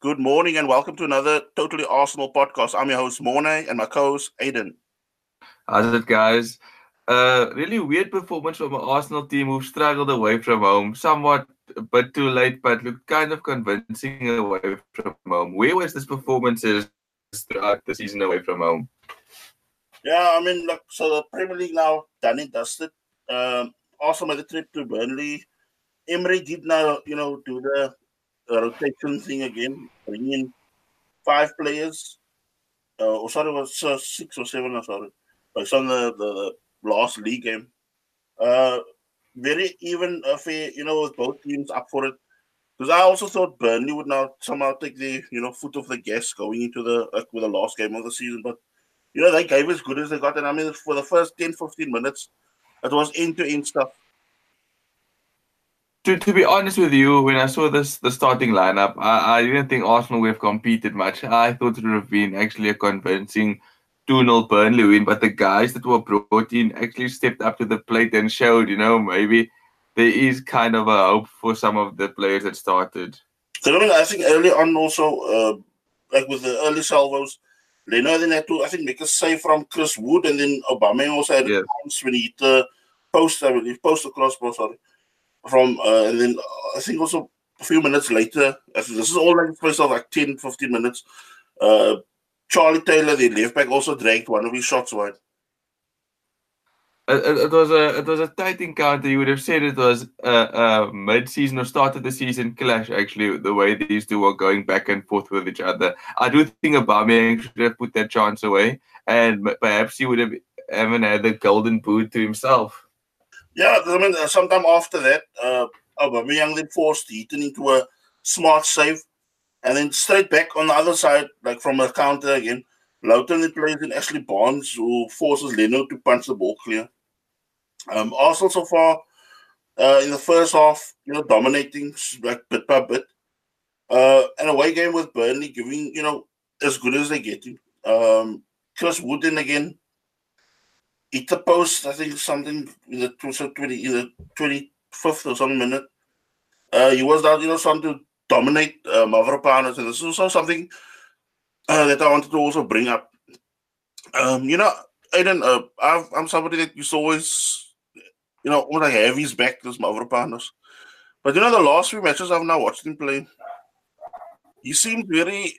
Good morning and welcome to another Totally Arsenal podcast. I'm your host Mornay and my co-host Aiden. How's it, guys? Uh, really weird performance from an Arsenal team who struggled away from home, somewhat a bit too late, but looked kind of convincing away from home. Where was this performance throughout the season away from home? Yeah, I mean, look, so the Premier League now done and dusted. Um, also made the trip to Burnley. Emery did now, you know, do the uh, rotation thing again, bring in five players. Uh, or sorry, was uh, six or seven, or sorry. It's on the, the, last league game. Uh, very even affair, you know, with both teams up for it. Because I also thought Burnley would now somehow take the you know foot off the gas going into the like with the last game of the season, but you know they gave as good as they got, and I mean for the first 10, 15 minutes, it was end to end stuff to, to be honest with you, when I saw this the starting lineup, I, I didn't think Arsenal would have competed much. I thought it would have been actually a convincing 2 0 Burnley win, but the guys that were brought in actually stepped up to the plate and showed, you know, maybe there is kind of a hope for some of the players that started. So, I think early on also, uh, like with the early salvos, Leno then had to, I think, make a save from Chris Wood, and then Obama also had yes. a chance when he hit the post, I believe, post the crossbar, sorry from uh, and then uh, I think also a few minutes later, this is all like first of like 10, 15 minutes. Uh, Charlie Taylor, the left back, also dragged one of his shots wide. It, it, was a it was a tight encounter. You would have said it was a, a mid-season or start of the season clash. Actually, the way these two were going back and forth with each other, I do think Aubameyang should have put that chance away, and perhaps he would have even had the golden boot to himself. Yeah, I mean, uh, sometime after that, uh, Aubameyang then forced Heaton into a smart save, and then straight back on the other side, like from a counter again, Lowton then plays in Ashley Barnes, who forces Leno to punch the ball clear. Um, Arsenal so far uh, in the first half, you know, dominating like bit by bit. Uh, an away game with Burnley giving, you know, as good as they get getting. Um, Chris Wooden again hit the post, I think something in the 20, in the 25th or some minute. Uh, he was down, you know, trying to dominate uh, Mavropanos, and this is also something uh, that I wanted to also bring up. Um, you know, Aiden, uh, i am somebody that used to always, you know, when I have his back, this Mavropanos. But you know, the last few matches I've now watched him play, he seemed very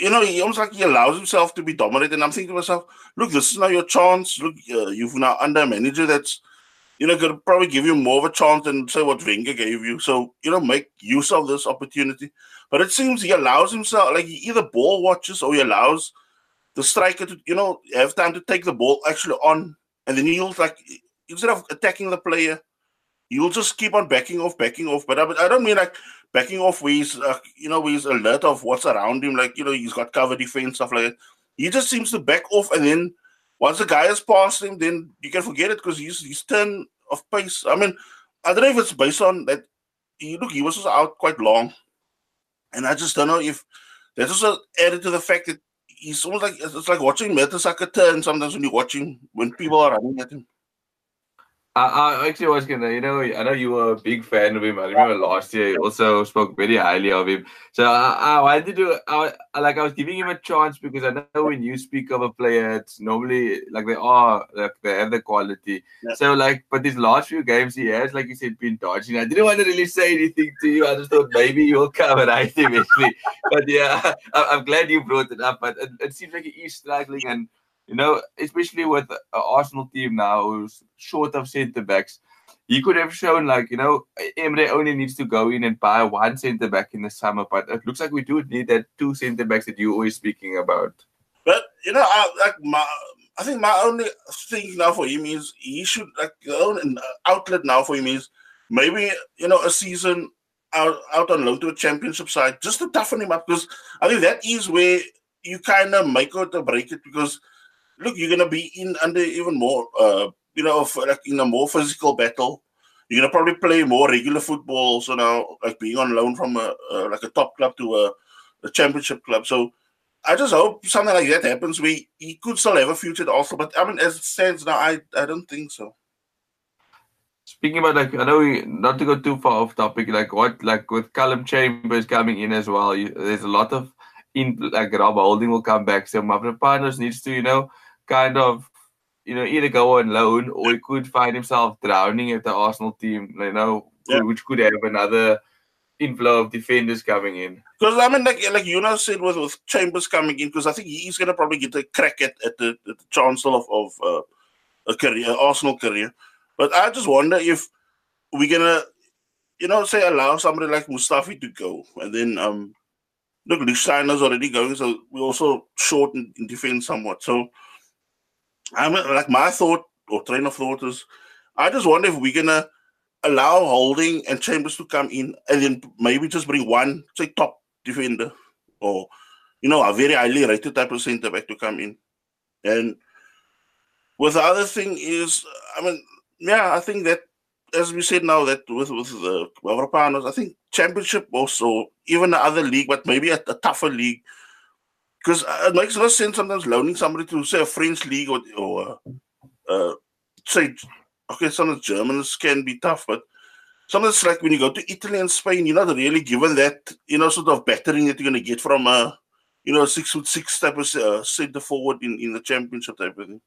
you know, he almost like he allows himself to be dominated. And I'm thinking to myself, look, this is now your chance. Look, uh, you've now under a manager that's, you know, going to probably give you more of a chance than say what Wenger gave you. So, you know, make use of this opportunity. But it seems he allows himself, like he either ball watches or he allows the striker to, you know, have time to take the ball actually on. And then he'll like, instead of attacking the player, he'll just keep on backing off, backing off. But I, I don't mean like backing off where he's, uh, you know, where he's alert of what's around him. Like, you know, he's got cover defense, stuff like that. He just seems to back off. And then once the guy has passed him, then you can forget it because he's, he's turn of pace. I mean, I don't know if it's based on that. He, look, he was out quite long. And I just don't know if that's also added to the fact that he's almost like it's like watching Mertesacker turn sometimes when you watch him when people are running at him. I, I actually was gonna, you know, I know you were a big fan of him. I remember last year you also spoke very highly of him. So I, I wanted to, I, like, I was giving him a chance because I know when you speak of a player, it's normally like they are, like they have the quality. Yeah. So like, but these last few games he has, like you said, been dodging. I didn't want to really say anything to you. I just thought maybe you'll cover right eventually. but yeah, I, am glad you brought it up. But it, it seems like he is struggling and you know, especially with an Arsenal team now who's short of centre backs, he could have shown like you know Emery only needs to go in and buy one centre back in the summer, but it looks like we do need that two centre backs that you're always speaking about. But you know, I, like my, I think my only thing now for him is he should like own an outlet now for him is maybe you know a season out out on loan to a championship side just to toughen him up because I think that is where you kind of make it or break it because look, you're going to be in under even more, uh, you know, like in a more physical battle. You're going to probably play more regular football. So now, like being on loan from a, like a top club to a, a, championship club. So I just hope something like that happens. We he could still have a future also, but I mean, as it stands now, I I don't think so. Speaking about like, I know we not to go too far off topic. Like what, like with Callum Chambers coming in as well. You, there's a lot of in like Rob Holding will come back. So Mavropanos needs to, you know, kind of, you know, either go on loan or he could find himself drowning at the Arsenal team. You know, yeah. which could have another inflow of defenders coming in. Because I mean, like like you know said with, with Chambers coming in, because I think he's going to probably get a crack at, at, the, at the chancellor of, of uh, a career, Arsenal career. But I just wonder if we're gonna, you know, say allow somebody like Mustafi to go, and then um, look, Lichtsteiner's already going, so we also short in, in defense somewhat. So I'm like my thought or train of thought is, I just wonder if we're gonna allow Holding and Chambers to come in, and then maybe just bring one, say, top defender, or you know, a very highly rated type of centre back to come in, and with the other thing is, I mean, yeah, I think that as we said now that with with the Mavropanos, I think championship also even the other league, but maybe a, a tougher league, because it makes no sense sometimes loaning somebody to say a French league or or uh, uh, say okay, sometimes Germans can be tough, but sometimes like when you go to Italy and Spain, you're not really given that you know sort of battering that you're going to get from a you know six foot six type of uh, center forward in in the championship type of thing.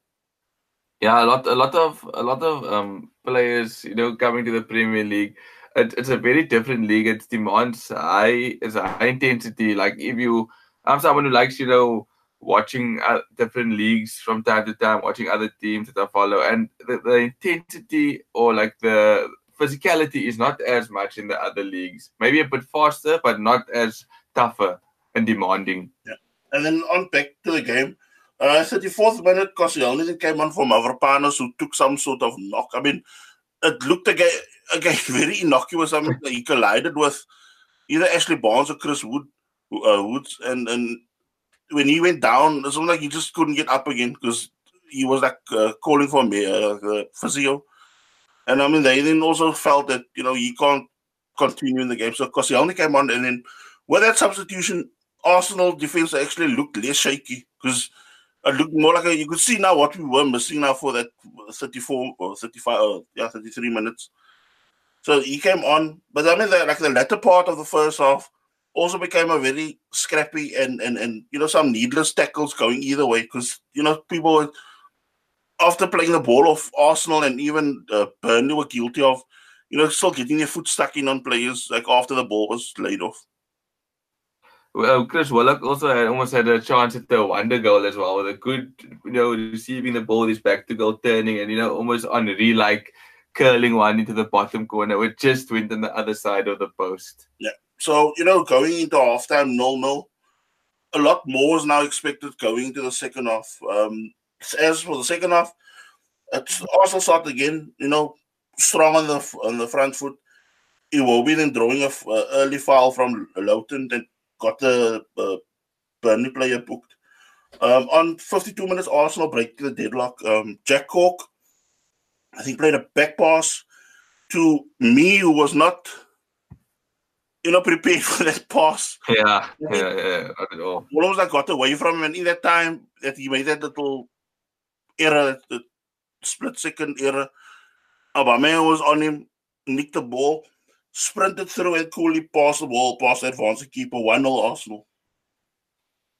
Yeah, a lot, a lot of, a lot of um, players, you know, coming to the Premier League. It, it's a very different league. It demands high, it's a high intensity. Like if you, I'm someone who likes, you know, watching uh, different leagues from time to time, watching other teams that I follow, and the, the intensity or like the physicality is not as much in the other leagues. Maybe a bit faster, but not as tougher and demanding. Yeah, and then on back to the game uh, 34th minute, Koscielny came on for Mavropanos, who took some sort of knock. I mean, it looked again, again very innocuous. I mean, he collided with either Ashley Barnes or Chris Wood, uh, Woods, and and when he went down, was like he just couldn't get up again because he was like uh, calling for me, uh, physio. And I mean, they then also felt that you know he can't continue in the game, so because he only came on, and then with that substitution, Arsenal defense actually looked less shaky because it looked more like a, you could see now what we were missing now for that 34 or 35 or yeah 33 minutes. So he came on, but I mean the, like the latter part of the first half also became a very scrappy and and and you know some needless tackles going either way because you know people were, after playing the ball off Arsenal and even uh, Burnley were guilty of you know still getting their foot stuck in on players like after the ball was laid off well, Chris Willock also had, almost had a chance at the wonder goal as well with a good, you know, receiving the ball, his back to goal turning, and you know, almost Henry like curling one into the bottom corner, which just went on the other side of the post. Yeah. So you know, going into halftime, no, no, a lot more is now expected going into the second half. Um, as for the second half, it's also start again. You know, strong on the on the front foot. Be then drawing a uh, early foul from Lowton, then got the uh, Burnley player booked. Um, on 52 minutes, Arsenal break the deadlock. Um, Jack Cork, I think, played a back pass to me, who was not, you know, prepared for that pass. Yeah, yeah, yeah, at all. Almost like got away from him, and in that time that he made that little error, the split second error, Aubameyang was on him, nicked the ball sprinted through and coolly passed the ball past the advanced keeper, 1 0 Arsenal.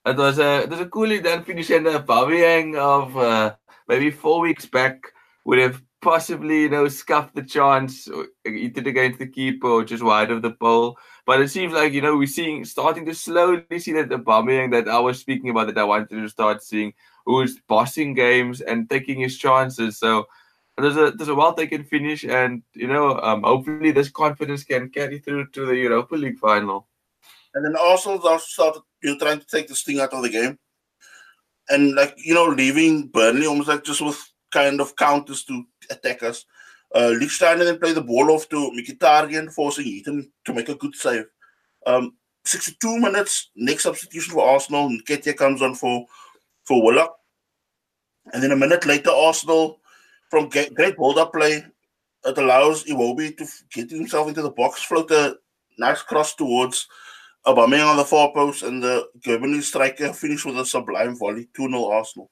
It was a it was a coolly done finish and the Aubameyang of uh, maybe four weeks back would have possibly you know scuffed the chance hit it against the keeper or just wide of the pole. But it seems like you know we're seeing starting to slowly see that the Aubameyang that I was speaking about that I wanted to start seeing who's bossing games and taking his chances. So there's a there's a well taken finish, and you know, um, hopefully this confidence can carry through to the Europa League final. And then also started you know, trying to take the sting out of the game, and like you know, leaving Burnley almost like just with kind of counters to attack us. Uh, Lichtsteiner then played the ball off to Mkhitaryan, forcing Heaton to make a good save. Um, 62 minutes, next substitution for Arsenal, and Nketiah comes on for for Willock. And then a minute later, Arsenal from great hold-up play, it allows Iwobi to get himself into the box, float a nice cross towards Aubameyang on the far post, and the Gabonese striker finished with a sublime volley, 2-0 Arsenal.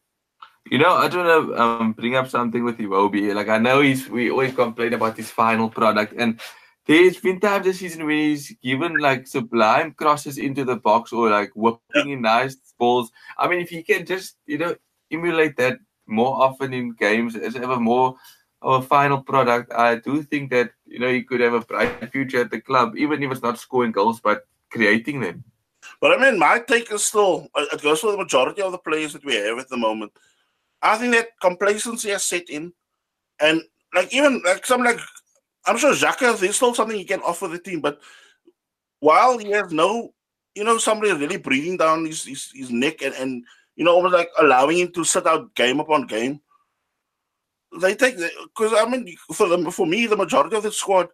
You know, I want to um, bring up something with Iwobi. Like I know he's we always complain about his final product, and there's been times this season when he's given like sublime crosses into the box or like whipping in nice balls. I mean, if he can just you know emulate that more often in games as ever more of a final product, I do think that you know he could have a bright future at the club, even if it's not scoring goals but creating them. But I mean, my take is still it goes for the majority of the players that we have at the moment. I think that complacency has set in, and like even like some like I'm sure Xhaka, there's still something he can offer the team, but while he has no, you know, somebody really breathing down his his, his neck and and you know almost like allowing him to sit out game upon game they take because I mean for them for me the majority of the squad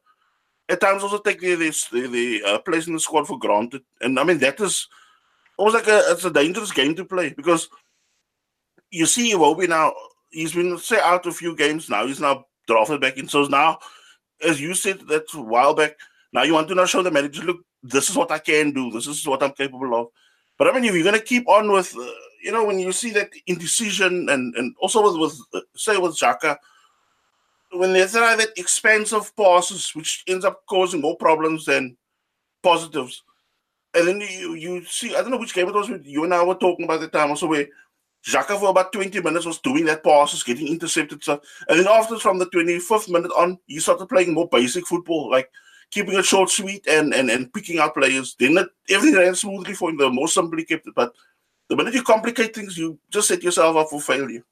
at times also take the the, the uh, place in the squad for granted, and I mean that is almost like a it's a dangerous game to play because you see Iwobi now he's been say out a few games now. He's now drafted back in. So now as you said that a while back. Now you want to now show the manager look this is what I can do. This is what I'm capable of. But I mean if you're gonna keep on with uh, you know, when you see that indecision and, and also with, with uh, say with Xhaka, when they try that expensive passes, which ends up causing more problems than positives. And then you you see, I don't know which game it was you and I were talking about the time also where Xhaka for about 20 minutes was doing that passes, getting intercepted stuff. And then after from the 25th minute on, he started playing more basic football, like keeping it short, sweet, and and, and picking out players. Then it, everything ran smoothly for him. The more simply kept it. But the minute you complicate things, you just set yourself up for failure.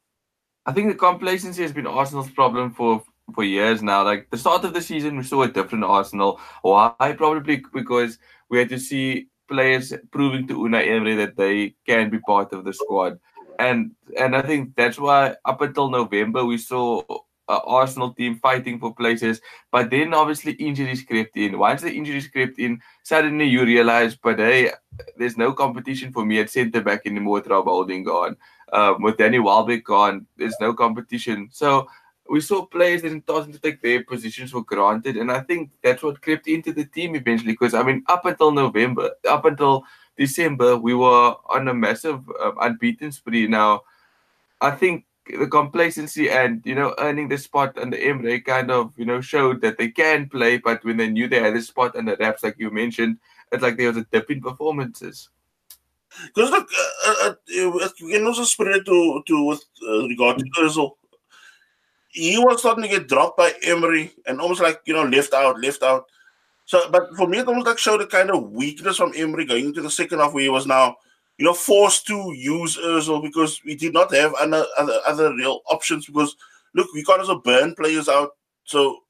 I think the complacency has been Arsenal's problem for for years now. Like the start of the season, we saw a different Arsenal. Why? Probably because we had to see players proving to Unai Emery that they can be part of the squad, and and I think that's why up until November we saw uh, Arsenal team fighting for places. But then obviously injuries crept in. Once the injuries crept in, suddenly you realize, but hey, there's no competition for me at centre back anymore with Rob Holding gone. Um, with Danny Welbeck gone, there's no competition. So we saw players that starting to take their positions for granted. And I think that's what crept into the team eventually. Because, I mean, up until November, up until December, we were on a massive um, unbeaten spree. Now, I think the complacency and you know earning the spot under Emery kind of you know showed that they can play, but when they knew they had a spot under wraps, like you mentioned, it's like there was a dip in performances. Because look, uh, uh, uh, you can also spread it to to with uh, regard to Özil. He was starting to get dropped by Emery and almost like you know left out, left out. So, but for me, it almost like showed a kind of weakness from Emery going into the second half, where he was now you know, forced to use Özil because we did not have other, other, other real options. Because look, we got also burn players out, so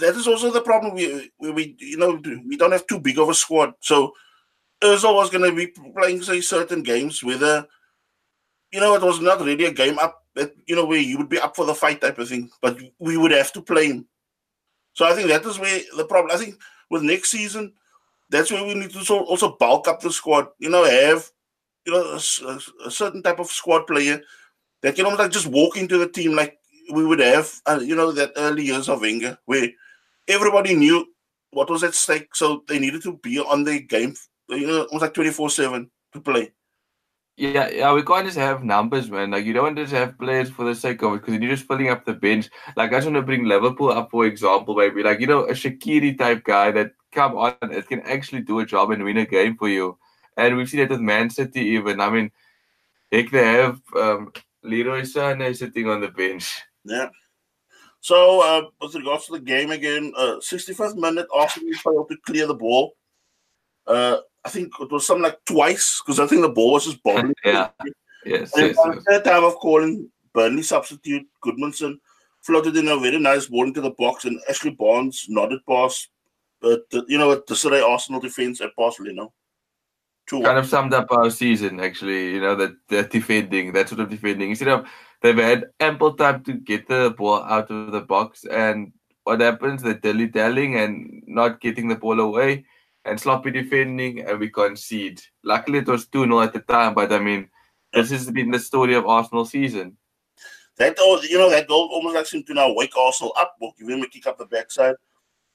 that is also the problem. We, we, we you know, we don't have too big of a squad. So Özil was going to be playing say certain games whether, you know, it was not really a game up. That, you know, where you would be up for the fight type of thing, but we would have to play him. So I think that is where the problem. I think with next season, that's where we need to also bulk up the squad. You know, have you know a, a certain type of squad player that can almost like just walk into the team like we would have. Uh, you know, that early years of Wenger, where everybody knew what was at stake, so they needed to be on the game. You know, almost like twenty four seven to play. Yeah, yeah, we can't just have numbers, man. Like you don't want to just have players for the sake of it because you're just filling up the bench. Like I just want to bring Liverpool up for example, maybe like you know a Shaqiri type guy that come on, it can actually do a job and win a game for you. And we've seen it with Man City even. I mean, heck, they have um, Leroy Sané sitting on the bench. Yeah. So, uh, with regards to the game again, uh, 65th minute, Arsenal failed to clear the ball. Uh, I think it was something like twice because I think the ball was just bobbling. yeah. Yes. And yes, yes. third time of calling Burnley substitute Gudmundsson floated in a very nice ball into the box, and Ashley Barnes nodded past but uh, you know the Surrey Arsenal defense at Barcelona. Two kind of summed up our season, actually. You know that that defending, that sort of defending. Instead of they've had ample time to get the ball out of the box, and what happens? They're dilly dallying and not getting the ball away, and sloppy defending, and we concede. Luckily, it was two 0 at the time, but I mean, this has been the story of Arsenal season. That you know that goal almost like seemed to now wake Arsenal up, or give him a kick up the backside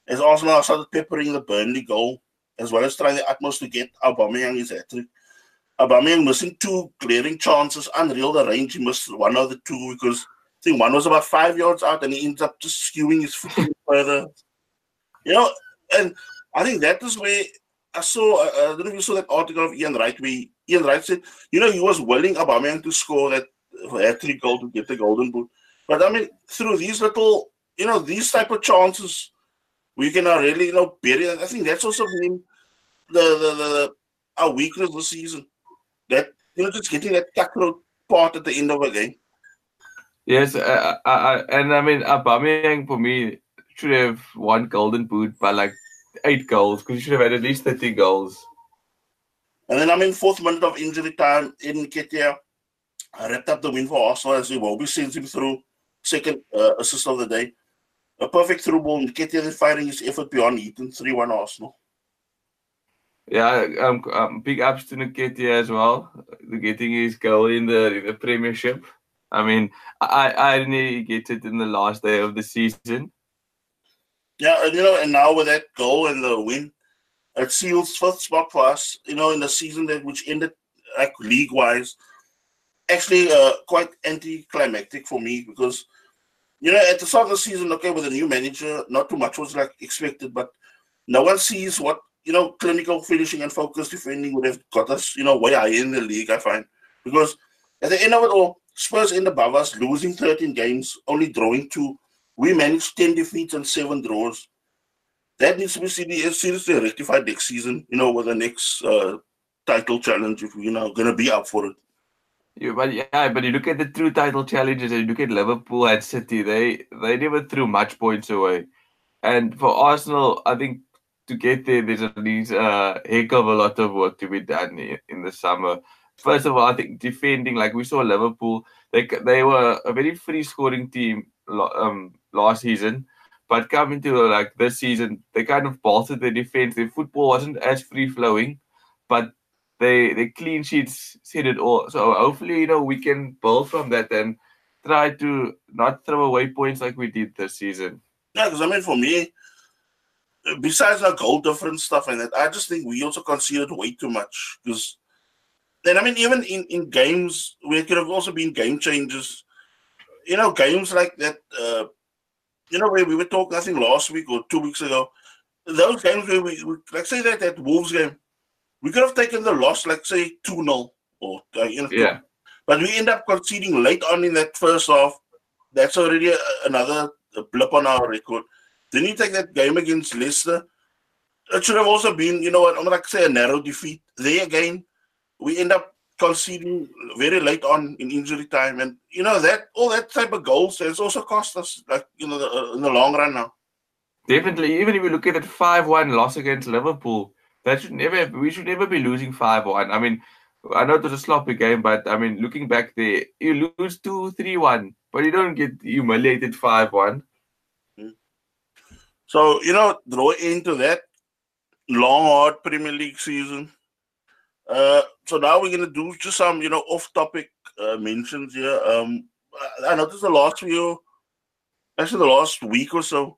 as Arsenal started peppering the Burnley goal, as well as trying the utmost to get Aubameyang his hat trick. Aubameyang missing two glaring chances, unreal the range he missed one of the two because I think one was about five yards out and he ends up just skewing his foot further. You know, and I think that is where I saw, uh, I don't know if you saw that article of Ian Wright where Ian Wright said, you know, he was willing Aubameyang to score that hat-trick goal to get the golden boot. But I mean, through these little, you know, these type of chances, we can uh, really, you know, bury. I think that's also been the, the, the our weakness this season. That you know, just getting that cutthroat part at the end of a game. Yes, uh, I, I, and I mean, Aubameyang for me should have won Golden Boot by like eight goals because he should have had at least thirty goals. And then I'm in fourth minute of injury time Nketiah. I wrapped up the win for Arsenal as Iwobi sends him through second uh, assist of the day. A perfect through ball. Nketiah then firing his effort beyond Heaton. 3 1 Arsenal. Yeah, um, um, big ups to Nketiah as well. Getting his goal in the in the Premiership. I mean, I I didn't get it in the last day of the season. Yeah, and you know, and now with that goal and the win, it seals fifth spot for us. You know, in the season that which ended like league wise, actually uh, quite anticlimactic for me because you know at the start of the season, okay, with a new manager, not too much was like expected, but no one sees what you know clinical finishing and focused defending would have got us, you know, way higher in the league. I find because at the end of it all, Spurs end above us, losing 13 games, only drawing two. We managed 10 defeats and seven draws. That needs to be seriously rectified next season, you know, with the next uh, title challenge if we're you know, going to be up for it. Yeah, but yeah, but you look at the true title challenges and you look at Liverpool and City, they they never threw much points away. And for Arsenal, I think to get there, there's at least a heck of a lot of work to be done in the summer. First of all, I think defending, like we saw Liverpool, they they were a very free scoring team um, last season, but coming to like this season, they kind of bolstered their defense. Their football wasn't as free flowing, but they the clean sheets said it all. So hopefully, you know, we can build from that and try to not throw away points like we did this season. Yeah, because I mean, for me, besides our goal difference stuff and that, I just think we also conceded way too much. Because then, I mean, even in, in games where it could have also been game changers, you know, games like that, uh, you know, where we were talking, I think last week or two weeks ago, those games where we, we like say that that Wolves game, we could have taken the loss, like say 2 0 or, uh, you know, yeah. But we end up conceding late on in that first half. That's already a, another blip on our record. Then you take that game against Leicester. It should have also been, you know what, I'm going to say a narrow defeat. There again, we end up conceding very late on in injury time. And, you know, that all that type of goals has also cost us, like, you know, the, in the long run now. Definitely. Even if you look at that 5 1 loss against Liverpool, that should never, we should never be losing 5 1. I mean, I know it was a sloppy game, but I mean, looking back there, you lose 2 3 1, but you don't get humiliated 5 1. Hmm. So, you know, draw into that long, hard Premier League season. Uh, so now we're going to do just some, you know, off topic uh, mentions here. Um, I noticed the last few, actually, the last week or so,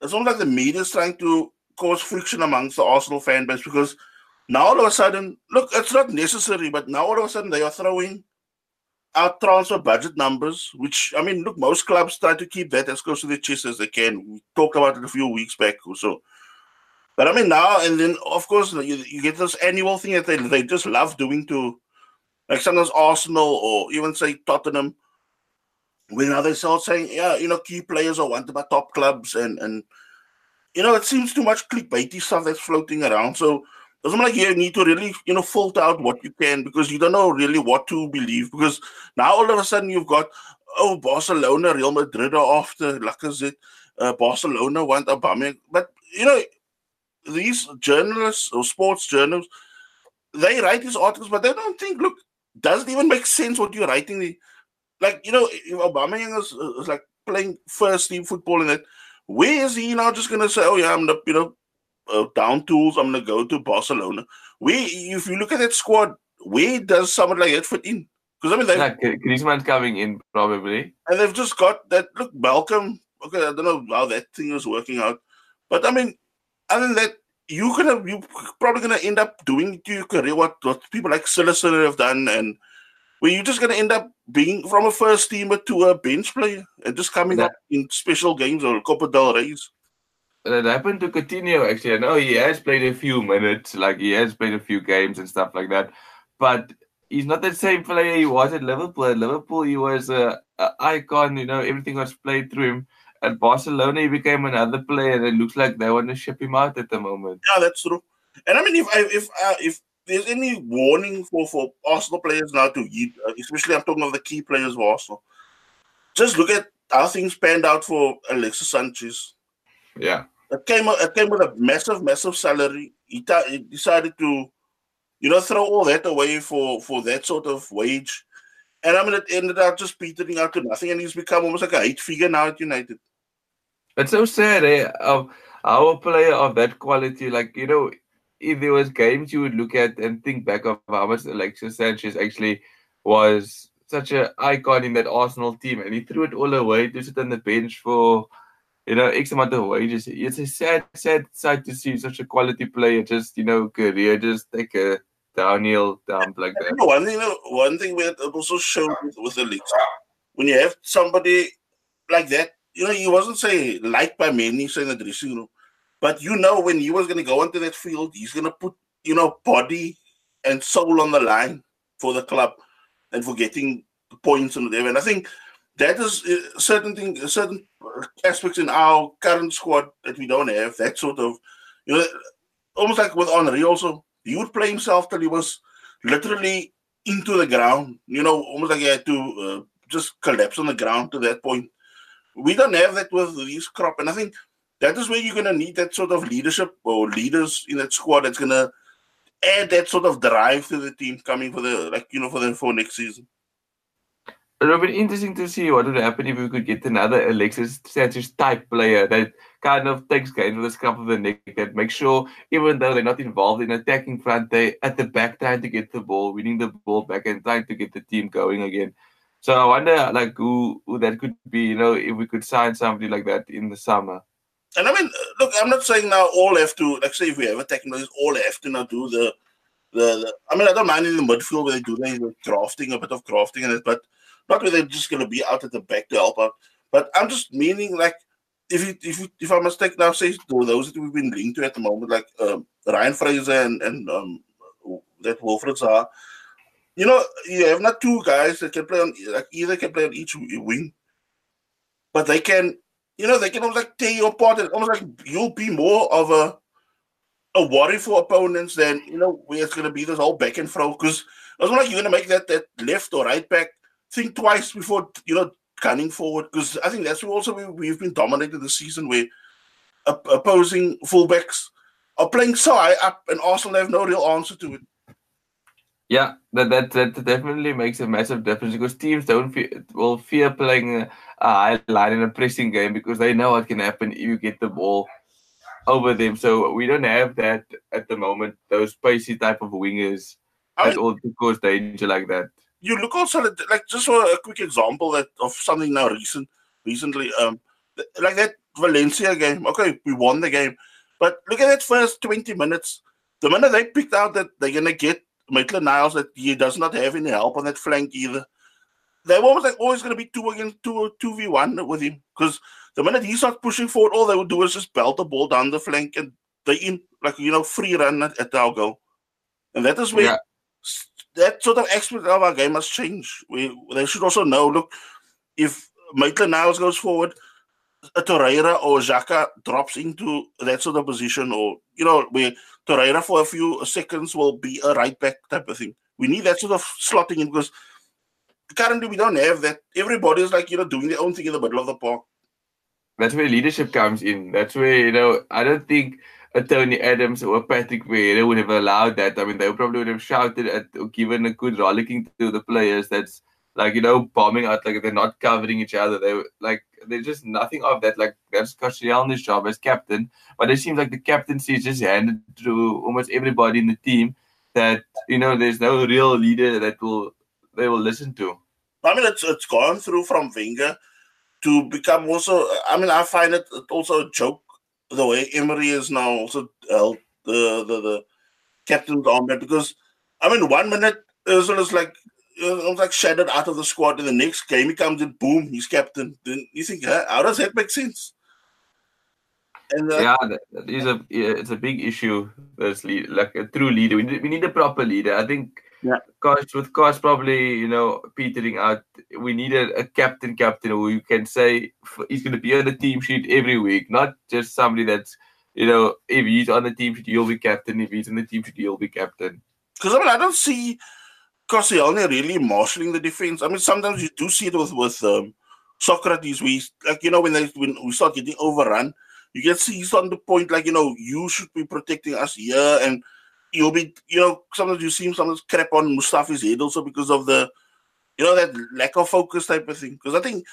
it's almost like the media is trying to cause friction amongst the Arsenal fan base because now all of a sudden, look, it's not necessary, but now all of a sudden they are throwing out transfer budget numbers, which I mean, look, most clubs try to keep that as close to their chest as they can. We talked about it a few weeks back or so. But I mean, now and then, of course, you, you get this annual thing that they, they just love doing to, like sometimes Arsenal or even say Tottenham, when now they start saying, yeah, you know, key players are wanted by top clubs, and and you know, it seems too much clickbaity stuff that's floating around. So doesn't like you need to really, you know, filter out what you can because you don't know really what to believe. Because now all of a sudden you've got, oh, Barcelona, Real Madrid are after Lacazette, uh, Barcelona want Aubameyang. But, you know, these journalists or sports journals, they write these articles, but they don't think, look, does it even make sense what you're writing? Like, you know, if Aubameyang is, is like playing first team football in it, where is he now just going to say, oh, yeah, I'm the, you know, uh, down tools. I'm going to go to Barcelona. Where, if you look at that squad, where does someone like that fit in? Because I mean, they've yeah, Griezmann's coming in probably, and they've just got that. Look, Malcom. Okay, I don't know how that thing is working out, but I mean, other than that, you're gonna you probably gonna end up doing to your career what, what people like Cillessen have done, and where you're just gonna end up being from a first teamer to a bench player and just coming up in special games or Copa del Rey's. It happened to Coutinho actually. I know he has played a few minutes, like he has played a few games and stuff like that, but he's not the same player he was at Liverpool. At Liverpool, he was a, a icon. You know, everything was played through him. At Barcelona, he became another player, and it looks like they want to ship him out at the moment. Yeah, that's true. And I mean, if I, if uh, if there's any warning for for Arsenal players now to eat, uh, especially I'm talking of the key players for Arsenal, just look at how things panned out for Alexis Sanchez. Yeah, it came it came with a massive, massive salary. He, ta- he decided to, you know, throw all that away for for that sort of wage. And I mean, it ended up just petering out to nothing, and he's become almost like a eight figure now at United. It's so sad, eh? Of our player of that quality, like you know, if there was games you would look at and think back of how much Alexis Sanchez actually was such an icon in that Arsenal team, and he threw it all away to sit on the bench for you know X amount of wages. It's a sad, sad sight to see such a quality player just you know career just take a downhill dump like that. one thing, one thing we also showed with, with Alexis, when you have somebody like that you know, he wasn't say liked by many in the dressing room, but you know when he was going to go into that field, he's going to put you know body and soul on the line for the club and for getting points and whatever. And I think that is uh, certain thing, certain aspects in our current squad that we don't have. That sort of, you know, almost like with Henry also, he would play himself till he was literally into the ground. You know, almost like he had to uh, just collapse on the ground to that point we don't have that with this crop, and I think that is where you're going to need that sort of leadership or leaders in that squad that's going to add that sort of drive to the team coming for the like you know for the for next season. It would be interesting to see what would happen if we could get another Alexis Sanchez type player that kind of takes games with the scruff of the neck, that makes sure even though they're not involved in attacking front, they at the back trying to get the ball, winning the ball back and trying to get the team going again. So I wonder, like, who, who that could be. You know, if we could sign somebody like that in the summer. And I mean, look, I'm not saying now all have to. Like, say if we have a technology, all have to now do the, the, the. I mean, I don't mind in the midfield where they do the crafting, a bit of crafting in it, but not where they're just going to be out at the back to help out. But I'm just meaning like, if you, if you, if I must take now, say those that we've been linked to at the moment, like um, Ryan Fraser and and um, that Wilfried Zaha you know, you have not two guys that can play on like either can play on each wing, but they can, you know, they can almost like tear you apart. And almost like you'll be more of a a worry for opponents than you know where it's gonna be this whole back and throw. Because it's not like you're gonna make that that left or right back think twice before you know gunning forward. Because I think that's also we, we've been dominated this season where opposing fullbacks are playing so high up, and Arsenal have no real answer to it. Yeah, that, that that definitely makes a massive difference because teams don't fear, will fear playing a, high line in a pressing game because they know what can happen if you get the ball over them. So we don't have that at the moment. Those spacey type of wingers that all cause danger like that. You look also like just for a quick example that of something now recent recently, um, like that Valencia game. Okay, we won the game, but look at that first twenty minutes. The minute they picked out that they're gonna get Maitland Niles that he does not have any help on that flank either. They were almost like oh, always going to be two against two, two v one with him because the minute he starts pushing forward, all they would do is just belt the ball down the flank and they in like you know free run at, at our goal, and that is where yeah. that sort of aspect of our game must change. We they should also know look if Maitland Niles goes forward, Torreira or Xhaka drops into that sort of position, or you know, where Torreira for a few seconds will be a right back type of thing. We need that sort of slotting in because currently we don't have that. Everybody is like you know doing their own thing in the middle of the park. That's where leadership comes in. That's where you know I don't think a Tony Adams or a Patrick Vieira would have allowed that. I mean, they probably would have shouted at or given a good rollicking to the players. That's like you know bombing out like they're not covering each other. They like there's just nothing of that. Like that's Koscielny's job as captain, but it seems like the captaincy is just handed to almost everybody in the team. That you know there's no real leader that will they will listen to. I mean, it's it's gone through from Wenger to become also. I mean, I find it also a joke the way Emery is now also held the the, the captain's armband because I mean one minute Özil is like it was like shattered out of the squad. In the next game, he comes in, boom, he's captain. Then you think, how does that make sense? And, uh, yeah, that is a it's a big issue. Lead, like a true leader, we need, we need a proper leader. I think. Yeah. Cost with cost probably you know petering out. We need a, a captain, captain who you can say he's going to be on the team sheet every week, not just somebody that's you know if he's on the team sheet he'll be captain. If he's on the team sheet he'll be captain. Because I mean I don't see Koscielny really marshalling the defense. I mean sometimes you do see it with with um, Sokratis. We like you know when they when we start getting overrun you can see he's on the point like you know you should be protecting us here and you'll be you know sometimes you see him sometimes crap on Mustafi's head also because of the you know that lack of focus type of thing because I think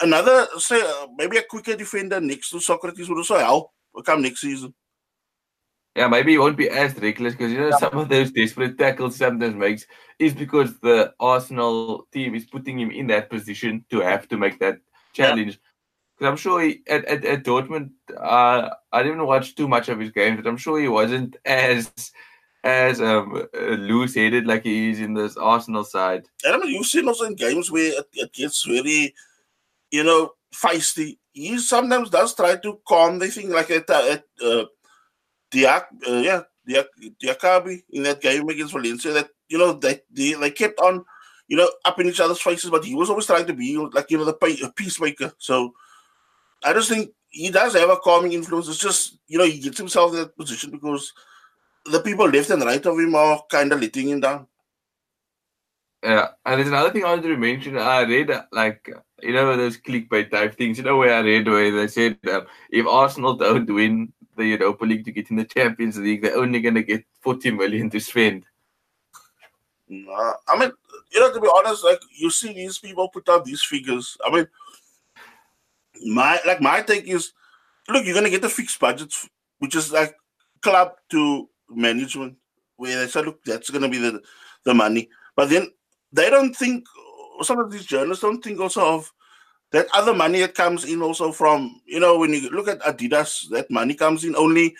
another say uh, maybe a quicker defender next to Sokratis would also help come next season. Yeah, maybe he won't be as reckless because you know yeah. some of those desperate tackles sometimes makes is because the Arsenal team is putting him in that position to have to make that challenge. Yeah because I'm sure he, at, at, at Dortmund, uh, I didn't watch too much of his games, but I'm sure he wasn't as as um, loose headed like he is in this Arsenal side. I mean, you've seen also in games where it, it gets very, you know, feisty. He sometimes does try to calm the thing, like at, at uh, Diak, uh, yeah, Diak, Diakhaby in that game against Valencia. That you know they, they they kept on, you know, up in each other's faces, but he was always trying to be like you know the peacemaker. So I just think he does have a calming influence. It's just, you know, he gets himself in that position because the people left and right of him are kind of letting him down. Yeah, and there's another thing I wanted to mention. I read like you know those clickbait type things. You know where I read where they said uh, if Arsenal don't win the Europa League to get in the Champions League, they're only going to get 40 million to spend. Nah, I mean, you know, to be honest, like you see these people put out these figures. I mean, my like my take is look, you're gonna get the fixed budgets, which is like club to management, where they say, look, that's gonna be the the money. But then they don't think some of these journalists don't think also of that other money that comes in also from you know when you look at Adidas, that money comes in only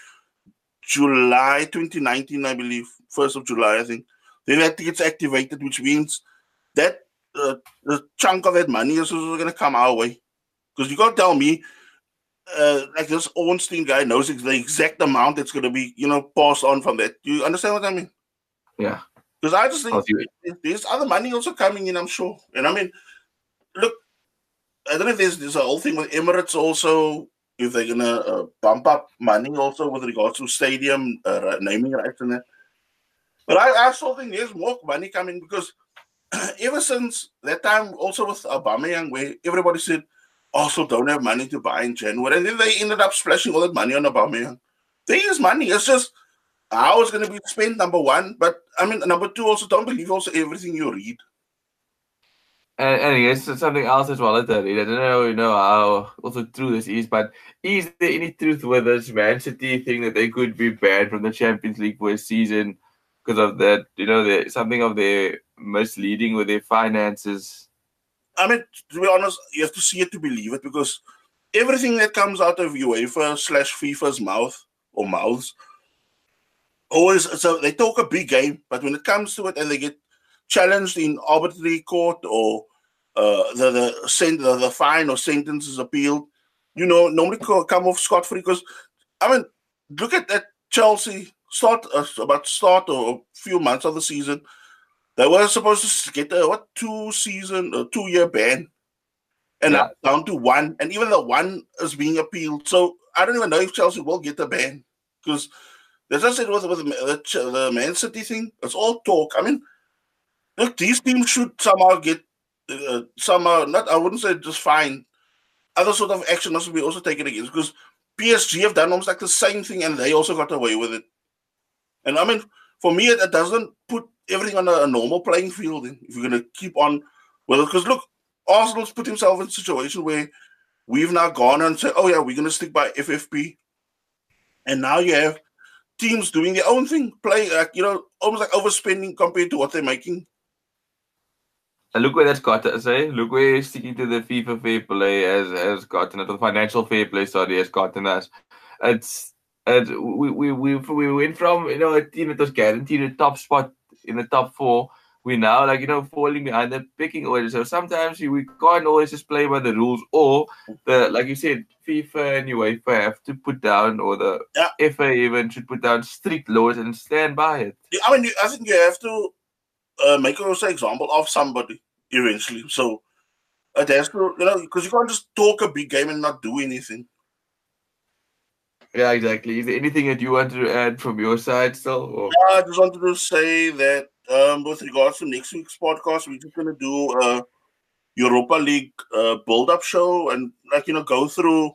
July 2019, I believe, first of July, I think. Then that gets activated, which means that uh, the chunk of that money is also going to come our way. Because you can't tell me, uh, like this Ornstein guy knows the exact amount that's going to be, you know, passed on from that. Do you understand what I mean? Yeah. Because I just think there's other money also coming in, I'm sure. And I mean, look, I don't know if there's, there's a whole thing with Emirates also, if they're to uh, bump up money also with regards to stadium uh, naming rights and that. But I, I still think there's more money coming because ever since that time, also with Aubameyang, where everybody said, also don't have money to buy in January. And then they ended up splashing all that money on Aubameyang. They use money. It's just how it's going to be spent, number one. But, I mean, number two, also don't believe also everything you read. And, and it's something else as well, that I don't know, you know how also true this is, but is there any truth with this Man City thing that they could be banned from the Champions League for a season because of that? You know, the, something of their misleading with their finances I mean, to be honest, you have to see it to believe it because everything that comes out of UEFA slash FIFA's mouth or mouths always so they talk a big game, but when it comes to it and they get challenged in arbitrary court or uh, the the, the the fine or sentence is appealed, you know, normally come off scot free because I mean, look at that Chelsea start uh, about start or a few months of the season they were supposed to get a what two season or two year ban, and yeah. down to one, and even the one is being appealed. So I don't even know if Chelsea will get a ban because as I said with, with the, the Man City thing, it's all talk. I mean, look, these teams should somehow get uh, somehow not. I wouldn't say just fine. Other sort of action must be also taken against because PSG have done almost like the same thing and they also got away with it. And I mean, for me, it, it doesn't put everything on a, a normal playing field. If you're going to keep on with it, because look, Arsenal's put himself in a situation where we've now gone and said, "Oh yeah, we're going to stick by FFP," and now you have teams doing their own thing, playing like you know, almost like overspending compared to what they're making. And look where that's got us, eh? Look where sticking to the FIFA fair play has has gotten it, the financial fair play, sorry, has gotten us. It's and we we we we went from you know a team that was guaranteed a top spot in the top four. We now like you know falling behind the picking order. So sometimes we can't always just play by the rules, or the like you said, FIFA and UEFA have to put down, or the Yeah. FA even should put down strict laws and stand by it. I mean, I think you have to uh, make also an example of somebody eventually. So it has to, you know, because you can't just talk a big game and not do anything. Yeah, exactly. Is there anything that you want to add from your side still? Or? I just wanted to say that um, with regards to next week's podcast, we're just going to do a Europa League uh, build-up show and, like, you know, go through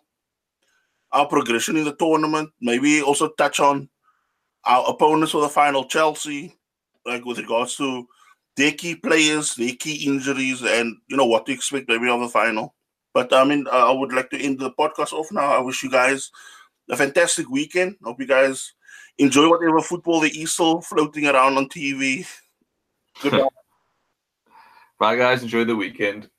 our progression in the tournament. Maybe also touch on our opponents for the final, Chelsea, like with regards to their key players, their key injuries, and you know what to expect maybe of the final. But I mean, I would like to end the podcast off now. I wish you guys a fantastic weekend. Hope you guys enjoy whatever football there is still floating around on TV. Goodbye. Bye, guys. Enjoy the weekend.